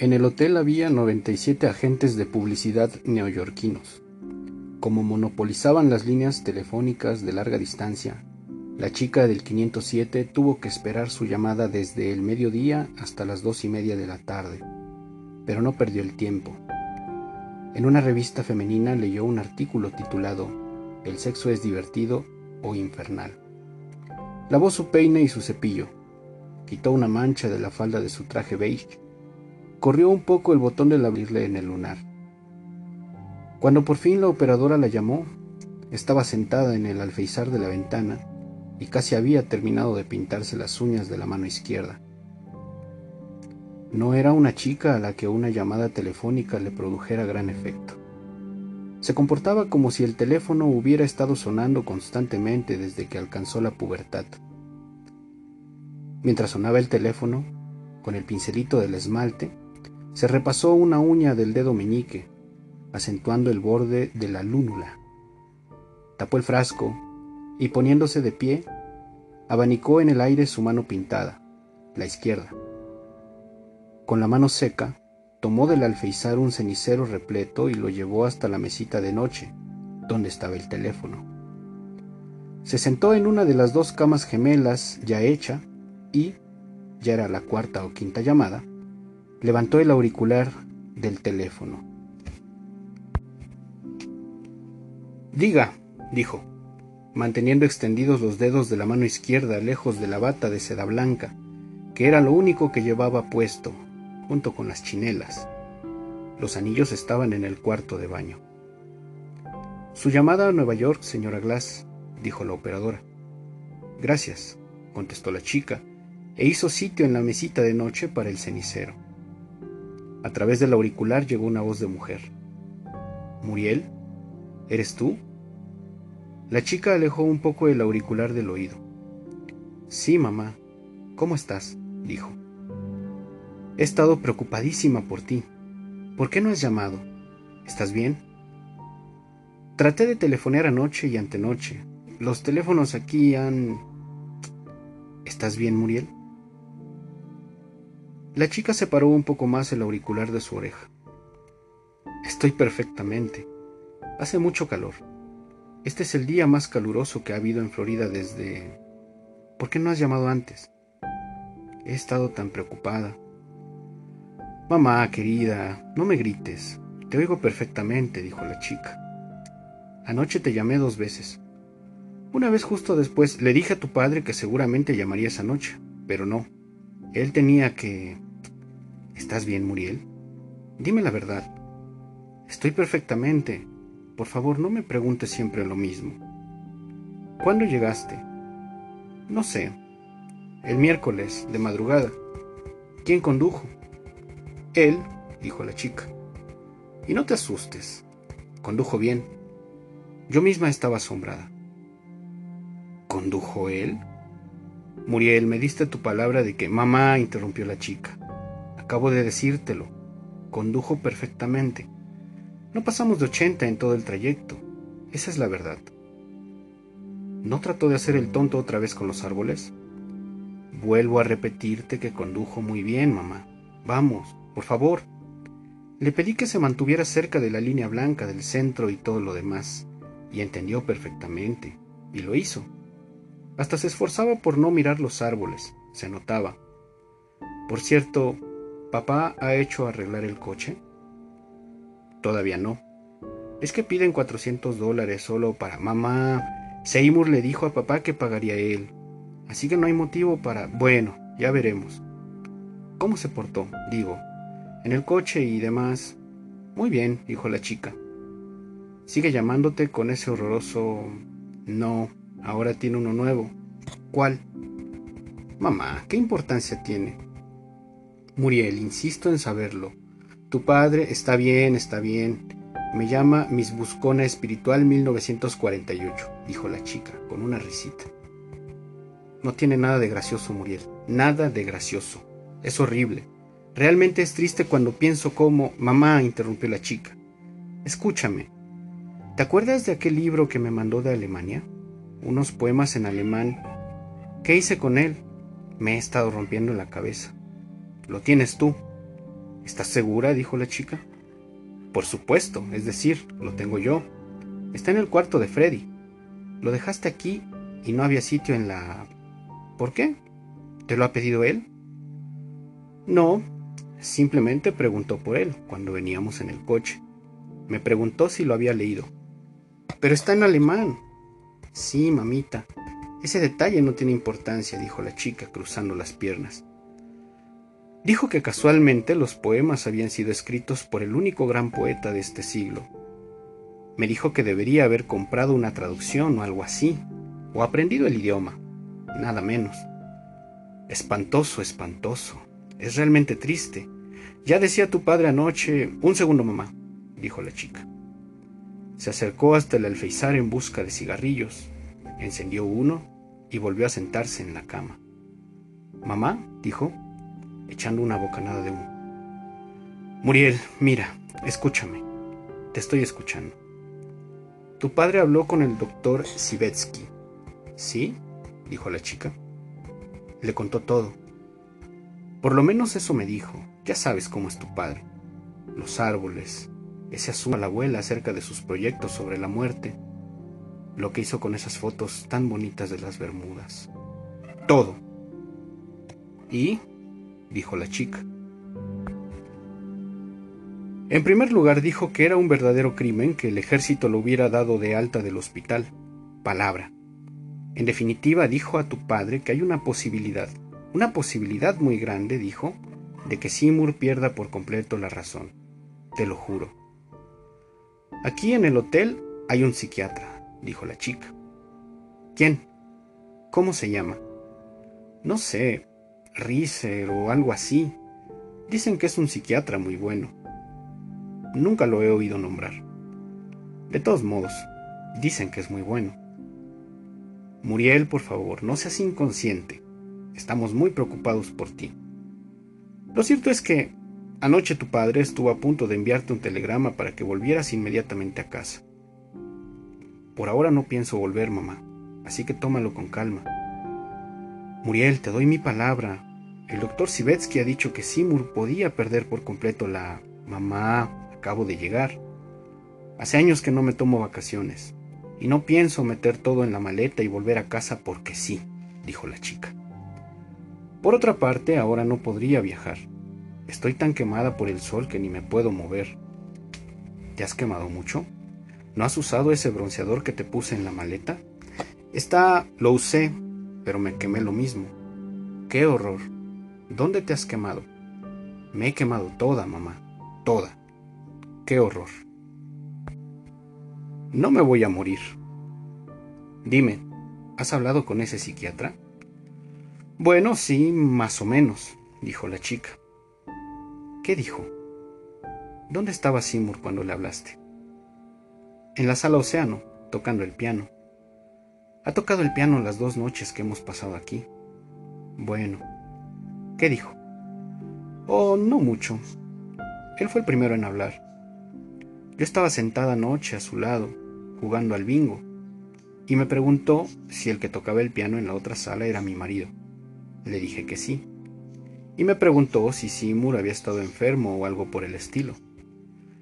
En el hotel había 97 agentes de publicidad neoyorquinos. Como monopolizaban las líneas telefónicas de larga distancia, la chica del 507 tuvo que esperar su llamada desde el mediodía hasta las dos y media de la tarde, pero no perdió el tiempo. En una revista femenina leyó un artículo titulado El sexo es divertido o infernal. Lavó su peine y su cepillo, quitó una mancha de la falda de su traje beige corrió un poco el botón del abrirle en el lunar. Cuando por fin la operadora la llamó, estaba sentada en el alfeizar de la ventana y casi había terminado de pintarse las uñas de la mano izquierda. No era una chica a la que una llamada telefónica le produjera gran efecto. Se comportaba como si el teléfono hubiera estado sonando constantemente desde que alcanzó la pubertad. Mientras sonaba el teléfono, con el pincelito del esmalte, se repasó una uña del dedo meñique, acentuando el borde de la lúnula. Tapó el frasco y poniéndose de pie, abanicó en el aire su mano pintada, la izquierda. Con la mano seca, tomó del alfeizar un cenicero repleto y lo llevó hasta la mesita de noche, donde estaba el teléfono. Se sentó en una de las dos camas gemelas ya hecha y, ya era la cuarta o quinta llamada, Levantó el auricular del teléfono. Diga, dijo, manteniendo extendidos los dedos de la mano izquierda lejos de la bata de seda blanca, que era lo único que llevaba puesto, junto con las chinelas. Los anillos estaban en el cuarto de baño. Su llamada a Nueva York, señora Glass, dijo la operadora. Gracias, contestó la chica, e hizo sitio en la mesita de noche para el cenicero. A través del auricular llegó una voz de mujer. Muriel, ¿eres tú? La chica alejó un poco el auricular del oído. Sí, mamá. ¿Cómo estás? dijo. He estado preocupadísima por ti. ¿Por qué no has llamado? ¿Estás bien? Traté de telefonear anoche y antenoche. Los teléfonos aquí han... ¿Estás bien, Muriel? La chica separó un poco más el auricular de su oreja. Estoy perfectamente. Hace mucho calor. Este es el día más caluroso que ha habido en Florida desde... ¿Por qué no has llamado antes? He estado tan preocupada. Mamá, querida, no me grites. Te oigo perfectamente, dijo la chica. Anoche te llamé dos veces. Una vez justo después le dije a tu padre que seguramente llamaría esa noche, pero no. Él tenía que... ¿Estás bien, Muriel? Dime la verdad. Estoy perfectamente. Por favor, no me preguntes siempre lo mismo. ¿Cuándo llegaste? No sé. El miércoles, de madrugada. ¿Quién condujo? Él, dijo la chica. Y no te asustes. Condujo bien. Yo misma estaba asombrada. ¿Condujo él? Muriel, me diste tu palabra de que... Mamá, interrumpió la chica. Acabo de decírtelo. Condujo perfectamente. No pasamos de ochenta en todo el trayecto. Esa es la verdad. ¿No trató de hacer el tonto otra vez con los árboles? Vuelvo a repetirte que condujo muy bien, mamá. Vamos, por favor. Le pedí que se mantuviera cerca de la línea blanca del centro y todo lo demás, y entendió perfectamente, y lo hizo. Hasta se esforzaba por no mirar los árboles, se notaba. Por cierto, ¿papá ha hecho arreglar el coche? Todavía no. Es que piden 400 dólares solo para mamá. Seymour le dijo a papá que pagaría él. Así que no hay motivo para... Bueno, ya veremos. ¿Cómo se portó? Digo, en el coche y demás. Muy bien, dijo la chica. Sigue llamándote con ese horroroso... No, Ahora tiene uno nuevo. ¿Cuál? Mamá, ¿qué importancia tiene? Muriel, insisto en saberlo. Tu padre está bien, está bien. Me llama Miss Buscona Espiritual 1948, dijo la chica, con una risita. No tiene nada de gracioso, Muriel. Nada de gracioso. Es horrible. Realmente es triste cuando pienso cómo... Mamá, interrumpió la chica. Escúchame. ¿Te acuerdas de aquel libro que me mandó de Alemania? unos poemas en alemán. ¿Qué hice con él? Me he estado rompiendo la cabeza. Lo tienes tú. ¿Estás segura? dijo la chica. Por supuesto, es decir, lo tengo yo. Está en el cuarto de Freddy. Lo dejaste aquí y no había sitio en la... ¿Por qué? ¿Te lo ha pedido él? No, simplemente preguntó por él cuando veníamos en el coche. Me preguntó si lo había leído. Pero está en alemán. Sí, mamita. Ese detalle no tiene importancia, dijo la chica, cruzando las piernas. Dijo que casualmente los poemas habían sido escritos por el único gran poeta de este siglo. Me dijo que debería haber comprado una traducción o algo así, o aprendido el idioma, nada menos. Espantoso, espantoso. Es realmente triste. Ya decía tu padre anoche. Un segundo, mamá, dijo la chica. Se acercó hasta el alfeizar en busca de cigarrillos, encendió uno y volvió a sentarse en la cama. Mamá, dijo, echando una bocanada de humo. Muriel, mira, escúchame. Te estoy escuchando. Tu padre habló con el doctor Sivetsky. ¿Sí? dijo la chica. Le contó todo. Por lo menos eso me dijo. Ya sabes cómo es tu padre. Los árboles, ese asunto a la abuela acerca de sus proyectos sobre la muerte, lo que hizo con esas fotos tan bonitas de las Bermudas. Todo. ¿Y? Dijo la chica. En primer lugar dijo que era un verdadero crimen que el ejército lo hubiera dado de alta del hospital. Palabra. En definitiva, dijo a tu padre que hay una posibilidad, una posibilidad muy grande, dijo, de que Seymour pierda por completo la razón. Te lo juro. Aquí en el hotel hay un psiquiatra, dijo la chica. ¿Quién? ¿Cómo se llama? No sé, O algo así. Dicen que es un psiquiatra muy bueno. Nunca lo he oído nombrar. De todos modos, dicen que es muy bueno. Muriel, por favor, no seas inconsciente. Estamos muy preocupados por ti. Lo cierto es que anoche tu padre estuvo a punto de enviarte un telegrama para que volvieras inmediatamente a casa. Por ahora no pienso volver, mamá, así que tómalo con calma. Muriel, te doy mi palabra. El doctor Sivetsky ha dicho que Simur podía perder por completo la mamá. Acabo de llegar. Hace años que no me tomo vacaciones y no pienso meter todo en la maleta y volver a casa porque sí, dijo la chica. Por otra parte, ahora no podría viajar. Estoy tan quemada por el sol que ni me puedo mover. ¿Te has quemado mucho? ¿No has usado ese bronceador que te puse en la maleta? Está... lo usé, pero me quemé lo mismo. ¡Qué horror! ¿Dónde te has quemado? Me he quemado toda, mamá. Toda. ¡Qué horror! No me voy a morir. Dime, ¿has hablado con ese psiquiatra? Bueno, sí, más o menos, dijo la chica. ¿Qué dijo? ¿Dónde estaba Seymour cuando le hablaste? En la sala Océano, tocando el piano. Ha tocado el piano las dos noches que hemos pasado aquí. Bueno, ¿qué dijo? Oh, no mucho. Él fue el primero en hablar. Yo estaba sentada anoche a su lado, jugando al bingo, y me preguntó si el que tocaba el piano en la otra sala era mi marido. Le dije que sí. Y me preguntó si Seymour había estado enfermo o algo por el estilo.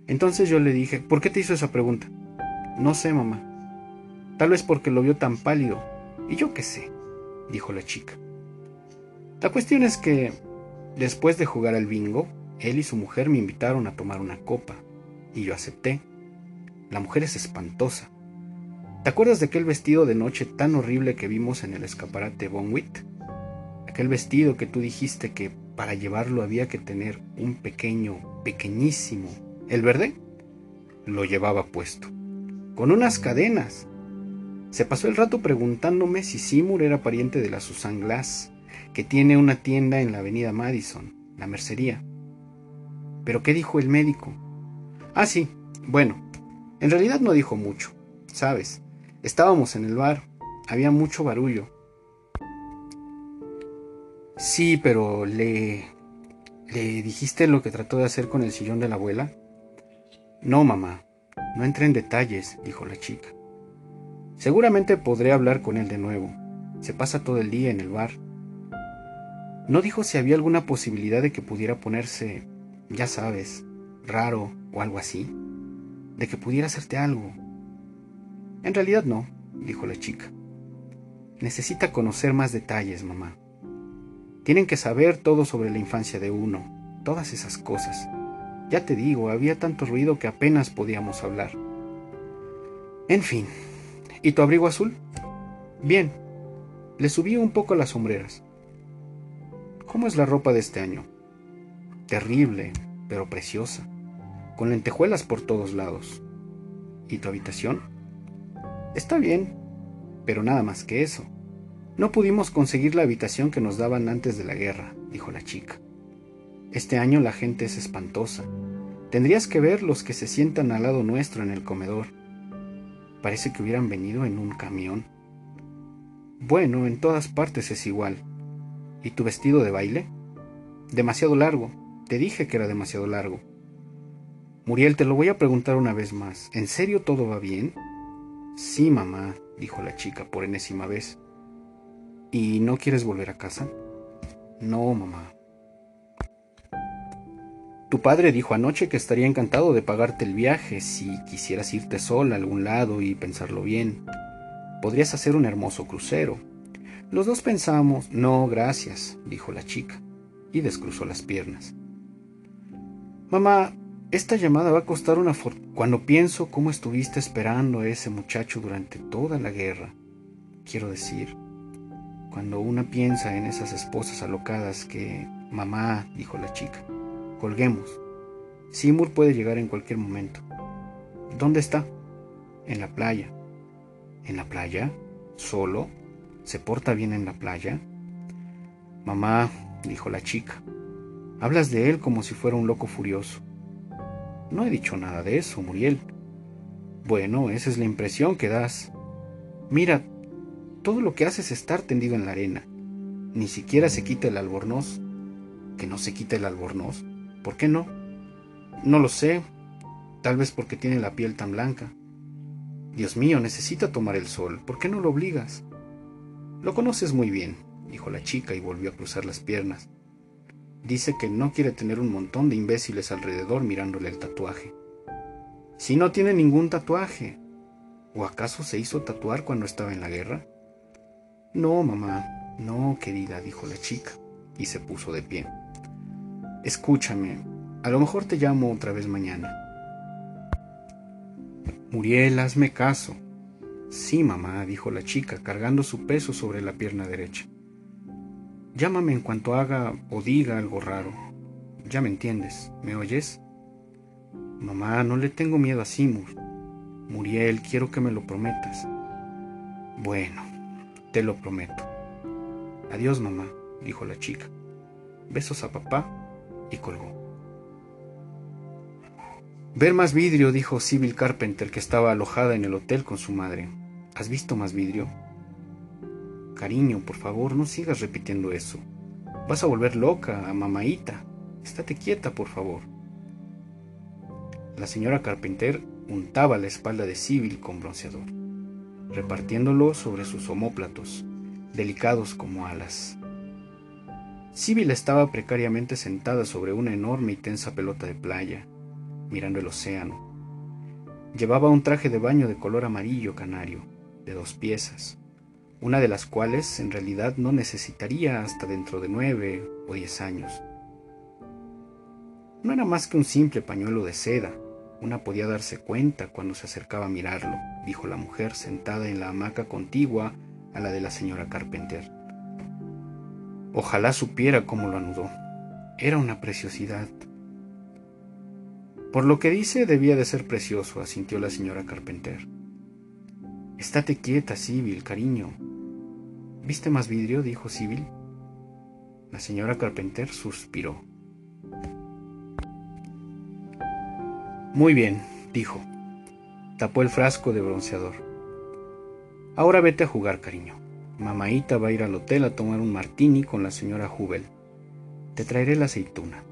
Entonces yo le dije, ¿por qué te hizo esa pregunta? No sé, mamá. Tal vez porque lo vio tan pálido. Y yo qué sé, dijo la chica. La cuestión es que, después de jugar al bingo, él y su mujer me invitaron a tomar una copa, y yo acepté. La mujer es espantosa. ¿Te acuerdas de aquel vestido de noche tan horrible que vimos en el escaparate Bonwit? Aquel vestido que tú dijiste que para llevarlo había que tener un pequeño, pequeñísimo. ¿El verde? Lo llevaba puesto. Con unas cadenas. Se pasó el rato preguntándome si Seymour era pariente de la Susan Glass, que tiene una tienda en la avenida Madison, la mercería. ¿Pero qué dijo el médico? Ah, sí, bueno, en realidad no dijo mucho, ¿sabes? Estábamos en el bar, había mucho barullo. Sí, pero le... ¿Le dijiste lo que trató de hacer con el sillón de la abuela? No, mamá, no entré en detalles, dijo la chica. Seguramente podré hablar con él de nuevo. Se pasa todo el día en el bar. No dijo si había alguna posibilidad de que pudiera ponerse ya sabes, raro o algo así, de que pudiera hacerte algo. En realidad no, dijo la chica. Necesita conocer más detalles, mamá. Tienen que saber todo sobre la infancia de uno, todas esas cosas. Ya te digo, había tanto ruido que apenas podíamos hablar. En fin, ¿y tu abrigo azul? Bien, le subí un poco las sombreras. ¿Cómo es la ropa de este año? Terrible, pero preciosa, con lentejuelas por todos lados. ¿Y tu habitación? Está bien, pero nada más que eso. No pudimos conseguir la habitación que nos daban antes de la guerra, dijo la chica. Este año la gente es espantosa. Tendrías que ver los que se sientan al lado nuestro en el comedor. Parece que hubieran venido en un camión. Bueno, en todas partes es igual. ¿Y tu vestido de baile? Demasiado largo. Te dije que era demasiado largo. Muriel, te lo voy a preguntar una vez más. ¿En serio todo va bien? Sí, mamá, dijo la chica por enésima vez. ¿Y no quieres volver a casa? No, mamá. Tu padre dijo anoche que estaría encantado de pagarte el viaje si quisieras irte sola a algún lado y pensarlo bien. Podrías hacer un hermoso crucero. Los dos pensamos, no, gracias, dijo la chica, y descruzó las piernas. Mamá, esta llamada va a costar una fortuna. Cuando pienso cómo estuviste esperando a ese muchacho durante toda la guerra, quiero decir, cuando una piensa en esas esposas alocadas que... Mamá, dijo la chica, colguemos. Seymour puede llegar en cualquier momento. ¿Dónde está? En la playa. ¿En la playa? ¿Solo? ¿Se porta bien en la playa? Mamá, dijo la chica, hablas de él como si fuera un loco furioso. No he dicho nada de eso, Muriel. Bueno, esa es la impresión que das. Mira, todo lo que hace es estar tendido en la arena. Ni siquiera se quita el albornoz. ¿Que no se quita el albornoz? ¿Por qué no? No lo sé. Tal vez porque tiene la piel tan blanca. Dios mío, necesita tomar el sol. ¿Por qué no lo obligas? Lo conoces muy bien, dijo la chica y volvió a cruzar las piernas. Dice que no quiere tener un montón de imbéciles alrededor mirándole el tatuaje. Si no tiene ningún tatuaje. ¿O acaso se hizo tatuar cuando estaba en la guerra? No, mamá, no, querida, dijo la chica, y se puso de pie. Escúchame, a lo mejor te llamo otra vez mañana. Muriel, hazme caso. Sí, mamá, dijo la chica, cargando su peso sobre la pierna derecha. Llámame en cuanto haga o diga algo raro. Ya me entiendes, ¿me oyes? Mamá, no le tengo miedo a Simur. Muriel, quiero que me lo prometas. Bueno, te lo prometo. Adiós, mamá, dijo la chica. Besos a papá y colgó. Ver más vidrio, dijo Sybil Carpenter, que estaba alojada en el hotel con su madre. ¿Has visto más vidrio? Cariño, por favor, no sigas repitiendo eso. Vas a volver loca a mamaita. Estate quieta, por favor. La señora Carpenter untaba la espalda de Sybil con bronceador repartiéndolo sobre sus omóplatos, delicados como alas. Sibyl estaba precariamente sentada sobre una enorme y tensa pelota de playa, mirando el océano. Llevaba un traje de baño de color amarillo canario, de dos piezas, una de las cuales en realidad no necesitaría hasta dentro de nueve o diez años. No era más que un simple pañuelo de seda, una podía darse cuenta cuando se acercaba a mirarlo, dijo la mujer sentada en la hamaca contigua a la de la señora Carpenter. Ojalá supiera cómo lo anudó. Era una preciosidad. Por lo que dice, debía de ser precioso, asintió la señora Carpenter. Estate quieta, Sibyl, cariño. ¿Viste más vidrio? dijo Sibyl. La señora Carpenter suspiró. Muy bien, dijo. Tapó el frasco de bronceador. Ahora vete a jugar, cariño. Mamaita va a ir al hotel a tomar un martini con la señora Hubel. Te traeré la aceituna.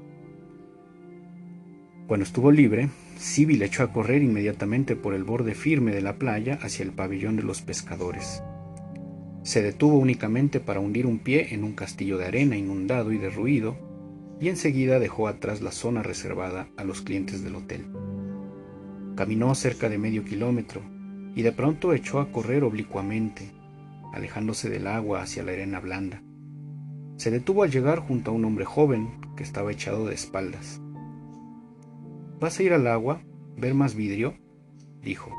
Cuando estuvo libre, Sibyl echó a correr inmediatamente por el borde firme de la playa hacia el pabellón de los pescadores. Se detuvo únicamente para hundir un pie en un castillo de arena inundado y derruido y enseguida dejó atrás la zona reservada a los clientes del hotel. Caminó cerca de medio kilómetro y de pronto echó a correr oblicuamente, alejándose del agua hacia la arena blanda. Se detuvo al llegar junto a un hombre joven que estaba echado de espaldas. ¿Vas a ir al agua? ¿Ver más vidrio? dijo.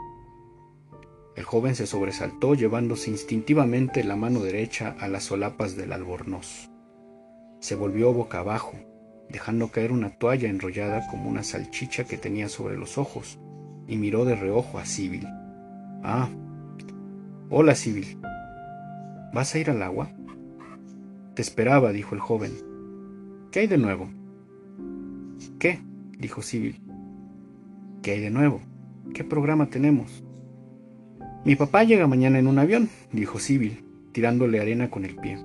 El joven se sobresaltó llevándose instintivamente la mano derecha a las solapas del albornoz. Se volvió boca abajo, dejando caer una toalla enrollada como una salchicha que tenía sobre los ojos, y miró de reojo a Sibyl. Ah, hola Sibyl. ¿Vas a ir al agua? Te esperaba, dijo el joven. ¿Qué hay de nuevo? ¿Qué? dijo Sibyl. ¿Qué hay de nuevo? ¿Qué programa tenemos? Mi papá llega mañana en un avión, dijo Sibyl, tirándole arena con el pie.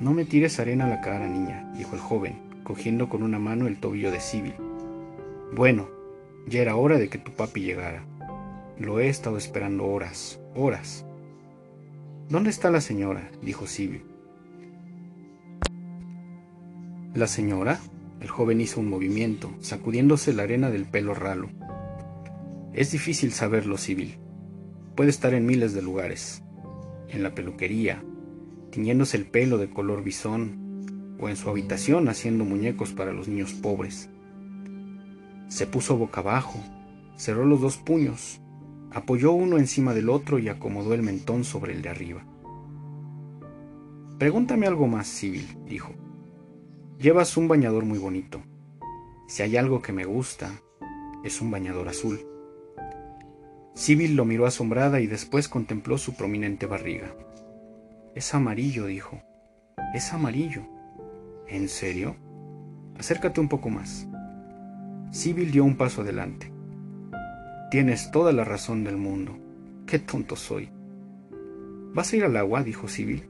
No me tires arena a la cara, niña, dijo el joven, cogiendo con una mano el tobillo de Sibyl. Bueno, ya era hora de que tu papi llegara. Lo he estado esperando horas, horas. ¿Dónde está la señora? dijo Sibyl. ¿La señora? El joven hizo un movimiento, sacudiéndose la arena del pelo ralo. Es difícil saberlo, Sibyl. Puede estar en miles de lugares. En la peluquería, tiñéndose el pelo de color bisón, o en su habitación haciendo muñecos para los niños pobres. Se puso boca abajo, cerró los dos puños, apoyó uno encima del otro y acomodó el mentón sobre el de arriba. Pregúntame algo más, Sibyl, dijo. Llevas un bañador muy bonito. Si hay algo que me gusta, es un bañador azul. Sibyl lo miró asombrada y después contempló su prominente barriga. Es amarillo, dijo. Es amarillo. ¿En serio? Acércate un poco más. Sibyl dio un paso adelante. Tienes toda la razón del mundo. Qué tonto soy. ¿Vas a ir al agua? dijo Sibyl.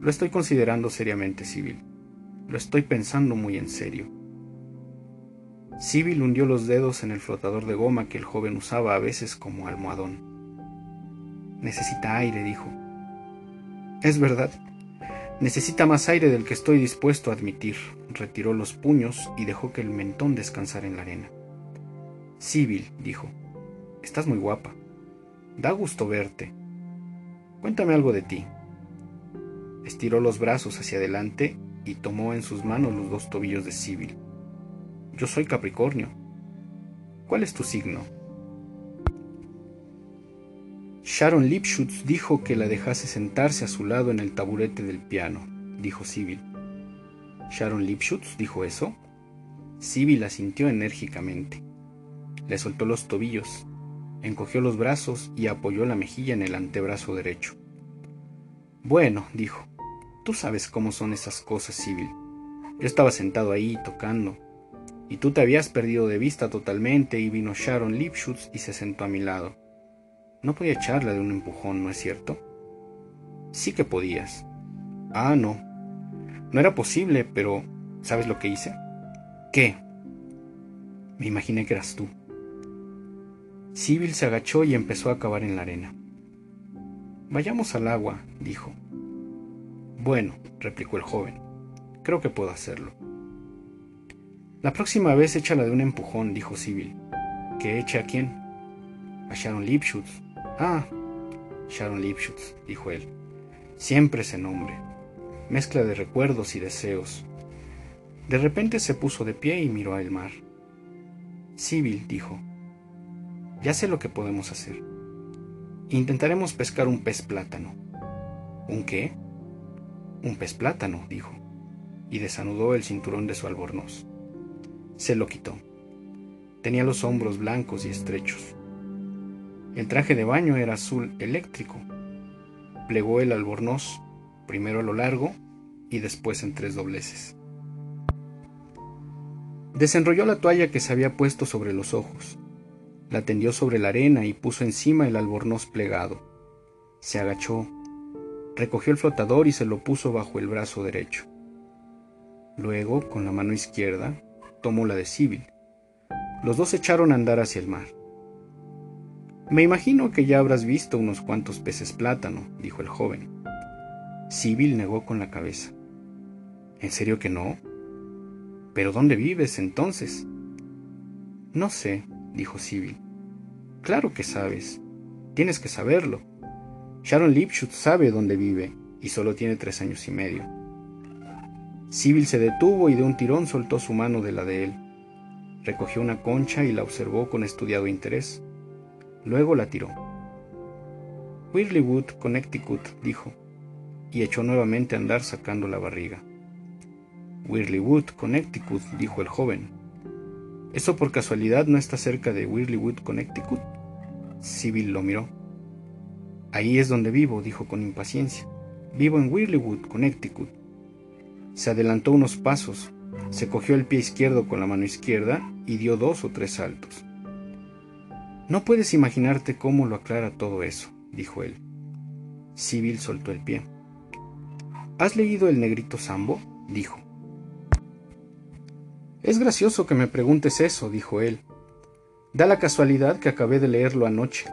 Lo estoy considerando seriamente, Sibyl. Lo estoy pensando muy en serio. Sibyl hundió los dedos en el flotador de goma que el joven usaba a veces como almohadón. Necesita aire, dijo. Es verdad. Necesita más aire del que estoy dispuesto a admitir. Retiró los puños y dejó que el mentón descansara en la arena. Sibyl, dijo, estás muy guapa. Da gusto verte. Cuéntame algo de ti. Estiró los brazos hacia adelante y tomó en sus manos los dos tobillos de Sibyl. Yo soy Capricornio. ¿Cuál es tu signo? Sharon Lipschutz dijo que la dejase sentarse a su lado en el taburete del piano, dijo Sibyl. ¿Sharon Lipschutz dijo eso? Sibyl asintió enérgicamente. Le soltó los tobillos, encogió los brazos y apoyó la mejilla en el antebrazo derecho. Bueno, dijo, tú sabes cómo son esas cosas, Sibyl. Yo estaba sentado ahí tocando, y tú te habías perdido de vista totalmente y vino Sharon Lipschutz y se sentó a mi lado. No podía echarla de un empujón, ¿no es cierto? Sí que podías. Ah, no. No era posible, pero ¿sabes lo que hice? ¿Qué? Me imaginé que eras tú. Sibyl se agachó y empezó a cavar en la arena. Vayamos al agua, dijo. Bueno, replicó el joven. Creo que puedo hacerlo. La próxima vez échala de un empujón, dijo Sibyl. ¿Que eche a quién? A Sharon Lipschutz. Ah, Sharon Lipschutz, dijo él. Siempre ese nombre. Mezcla de recuerdos y deseos. De repente se puso de pie y miró al mar. Sibyl, dijo. Ya sé lo que podemos hacer. Intentaremos pescar un pez plátano. ¿Un qué? Un pez plátano, dijo, y desanudó el cinturón de su albornoz. Se lo quitó. Tenía los hombros blancos y estrechos. El traje de baño era azul eléctrico. Plegó el albornoz, primero a lo largo y después en tres dobleces. Desenrolló la toalla que se había puesto sobre los ojos. La tendió sobre la arena y puso encima el albornoz plegado. Se agachó, recogió el flotador y se lo puso bajo el brazo derecho. Luego, con la mano izquierda, tomó la de Sibyl. Los dos echaron a andar hacia el mar. Me imagino que ya habrás visto unos cuantos peces plátano, dijo el joven. Sibyl negó con la cabeza. ¿En serio que no? ¿Pero dónde vives entonces? No sé, dijo Sibyl. Claro que sabes. Tienes que saberlo. Sharon Lipschutz sabe dónde vive y solo tiene tres años y medio. Sibyl se detuvo y de un tirón soltó su mano de la de él. Recogió una concha y la observó con estudiado interés. Luego la tiró. Wood, Connecticut, dijo, y echó nuevamente a andar sacando la barriga. Wood, Connecticut, dijo el joven. ¿Eso por casualidad no está cerca de Wood, Connecticut? Sibyl lo miró. Ahí es donde vivo, dijo con impaciencia. Vivo en Wood, Connecticut. Se adelantó unos pasos, se cogió el pie izquierdo con la mano izquierda y dio dos o tres saltos. No puedes imaginarte cómo lo aclara todo eso, dijo él. Sibyl soltó el pie. ¿Has leído El negrito Sambo? dijo. Es gracioso que me preguntes eso, dijo él. Da la casualidad que acabé de leerlo anoche.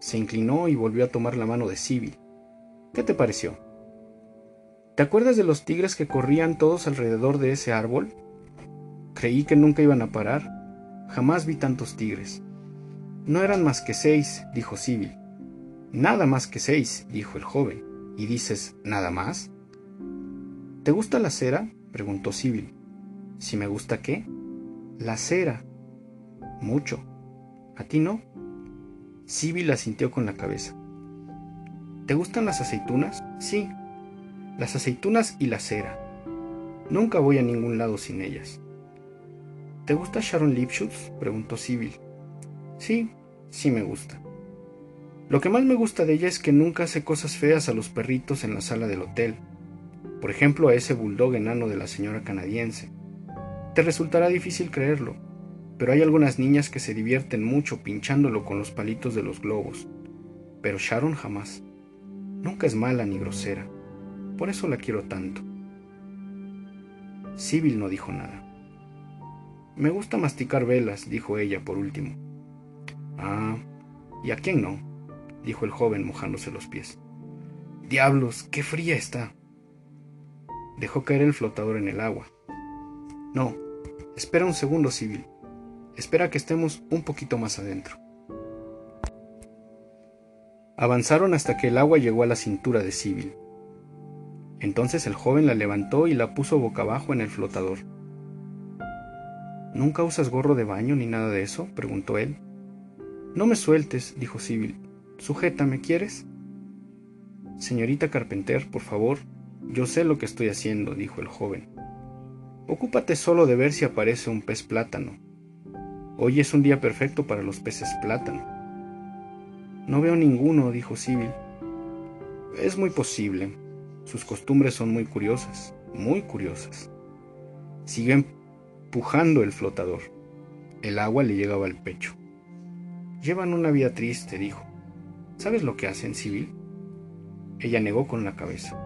Se inclinó y volvió a tomar la mano de Sibyl. ¿Qué te pareció? ¿Te acuerdas de los tigres que corrían todos alrededor de ese árbol? Creí que nunca iban a parar. Jamás vi tantos tigres. No eran más que seis, dijo Sibyl. Nada más que seis, dijo el joven. ¿Y dices, nada más? ¿Te gusta la cera? preguntó Sibyl. ¿Si me gusta qué? La cera. Mucho. ¿A ti no? Sibyl asintió con la cabeza. ¿Te gustan las aceitunas? Sí, las aceitunas y la cera. Nunca voy a ningún lado sin ellas. ¿Te gusta Sharon Lipschutz? preguntó Sibyl. Sí, sí me gusta. Lo que más me gusta de ella es que nunca hace cosas feas a los perritos en la sala del hotel. Por ejemplo, a ese bulldog enano de la señora canadiense. Te resultará difícil creerlo, pero hay algunas niñas que se divierten mucho pinchándolo con los palitos de los globos. Pero Sharon jamás. Nunca es mala ni grosera. Por eso la quiero tanto. Sibyl no dijo nada. Me gusta masticar velas, dijo ella por último. Ah, ¿y a quién no? dijo el joven mojándose los pies. Diablos, qué fría está. Dejó caer el flotador en el agua. No, espera un segundo, Sibyl. Espera que estemos un poquito más adentro. Avanzaron hasta que el agua llegó a la cintura de Sibyl. Entonces el joven la levantó y la puso boca abajo en el flotador. ¿Nunca usas gorro de baño ni nada de eso? preguntó él. No me sueltes, dijo Sibyl. Sujétame, ¿quieres? Señorita Carpenter, por favor, yo sé lo que estoy haciendo, dijo el joven. Ocúpate solo de ver si aparece un pez plátano. Hoy es un día perfecto para los peces plátano. No veo ninguno, dijo Sibyl. Es muy posible, sus costumbres son muy curiosas, muy curiosas. Sigue empujando el flotador. El agua le llegaba al pecho. Llevan una vida triste, dijo. ¿Sabes lo que hacen, Civil? Ella negó con la cabeza.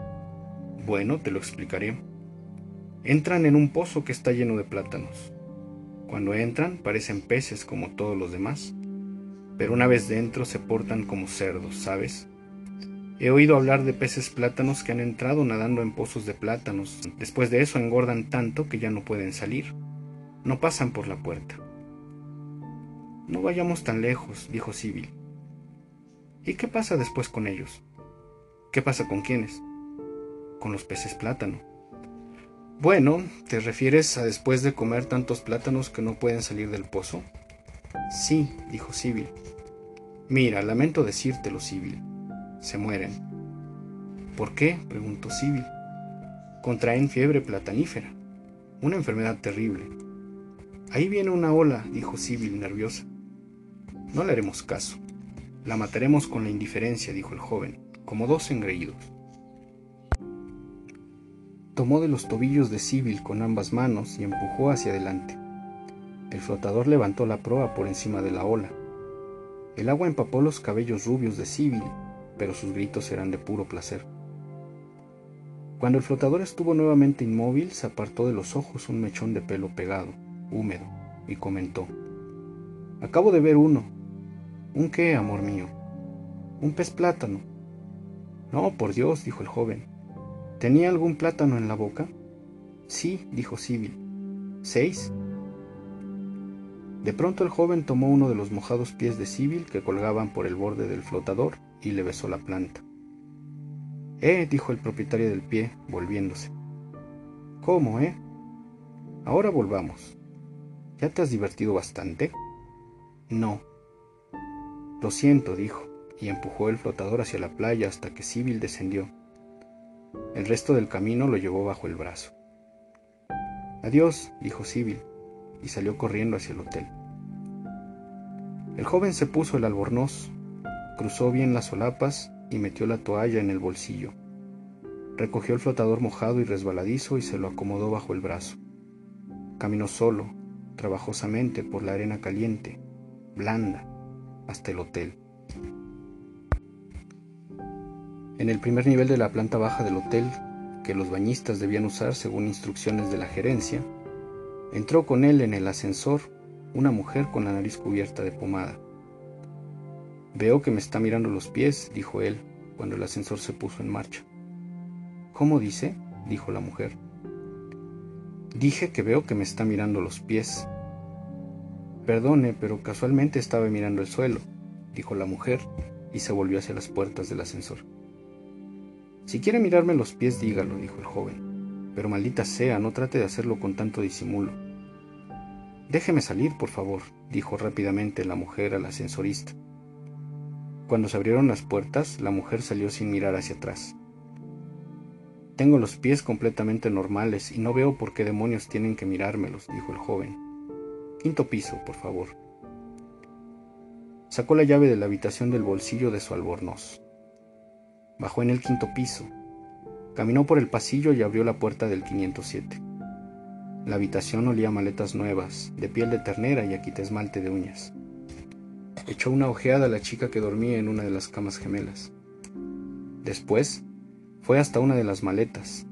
Bueno, te lo explicaré. Entran en un pozo que está lleno de plátanos. Cuando entran parecen peces como todos los demás, pero una vez dentro se portan como cerdos, ¿sabes? He oído hablar de peces plátanos que han entrado nadando en pozos de plátanos. Después de eso engordan tanto que ya no pueden salir. No pasan por la puerta. No vayamos tan lejos, dijo Sibyl. ¿Y qué pasa después con ellos? ¿Qué pasa con quiénes? Con los peces plátano. Bueno, ¿te refieres a después de comer tantos plátanos que no pueden salir del pozo? Sí, dijo Sibyl. Mira, lamento decírtelo, Sibyl se mueren. ¿Por qué? preguntó Sibyl. Contraen fiebre platanífera, una enfermedad terrible. Ahí viene una ola, dijo Sibyl nerviosa. No le haremos caso. La mataremos con la indiferencia, dijo el joven, como dos engreídos. Tomó de los tobillos de Sibyl con ambas manos y empujó hacia adelante. El flotador levantó la proa por encima de la ola. El agua empapó los cabellos rubios de Sibyl pero sus gritos eran de puro placer. Cuando el flotador estuvo nuevamente inmóvil, se apartó de los ojos un mechón de pelo pegado, húmedo, y comentó, Acabo de ver uno. ¿Un qué, amor mío? Un pez plátano. No, por Dios, dijo el joven. ¿Tenía algún plátano en la boca? Sí, dijo Sibyl. ¿Seis? De pronto el joven tomó uno de los mojados pies de Sibyl que colgaban por el borde del flotador y le besó la planta. Eh, dijo el propietario del pie, volviéndose. ¿Cómo, eh? Ahora volvamos. ¿Ya te has divertido bastante? No. Lo siento, dijo, y empujó el flotador hacia la playa hasta que Sibyl descendió. El resto del camino lo llevó bajo el brazo. Adiós, dijo Sibyl, y salió corriendo hacia el hotel. El joven se puso el albornoz, cruzó bien las solapas y metió la toalla en el bolsillo. Recogió el flotador mojado y resbaladizo y se lo acomodó bajo el brazo. Caminó solo, trabajosamente por la arena caliente, blanda, hasta el hotel. En el primer nivel de la planta baja del hotel, que los bañistas debían usar según instrucciones de la gerencia, entró con él en el ascensor una mujer con la nariz cubierta de pomada. Veo que me está mirando los pies, dijo él, cuando el ascensor se puso en marcha. ¿Cómo dice? dijo la mujer. Dije que veo que me está mirando los pies. Perdone, pero casualmente estaba mirando el suelo, dijo la mujer, y se volvió hacia las puertas del ascensor. Si quiere mirarme los pies, dígalo, dijo el joven. Pero maldita sea, no trate de hacerlo con tanto disimulo. Déjeme salir, por favor, dijo rápidamente la mujer al ascensorista. Cuando se abrieron las puertas, la mujer salió sin mirar hacia atrás. Tengo los pies completamente normales y no veo por qué demonios tienen que mirármelos, dijo el joven. Quinto piso, por favor. Sacó la llave de la habitación del bolsillo de su albornoz. Bajó en el quinto piso. Caminó por el pasillo y abrió la puerta del 507. La habitación olía a maletas nuevas, de piel de ternera y a esmalte de uñas. Echó una ojeada a la chica que dormía en una de las camas gemelas. Después, fue hasta una de las maletas,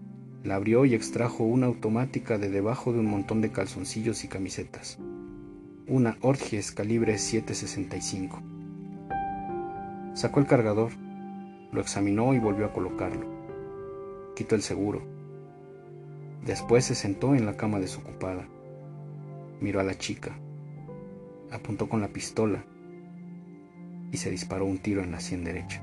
la abrió y extrajo una automática de debajo de un montón de calzoncillos y camisetas. Una Orgies calibre 765. Sacó el cargador, lo examinó y volvió a colocarlo. Quitó el seguro Después se sentó en la cama desocupada. Miró a la chica. Apuntó con la pistola y se disparó un tiro en la sien derecha.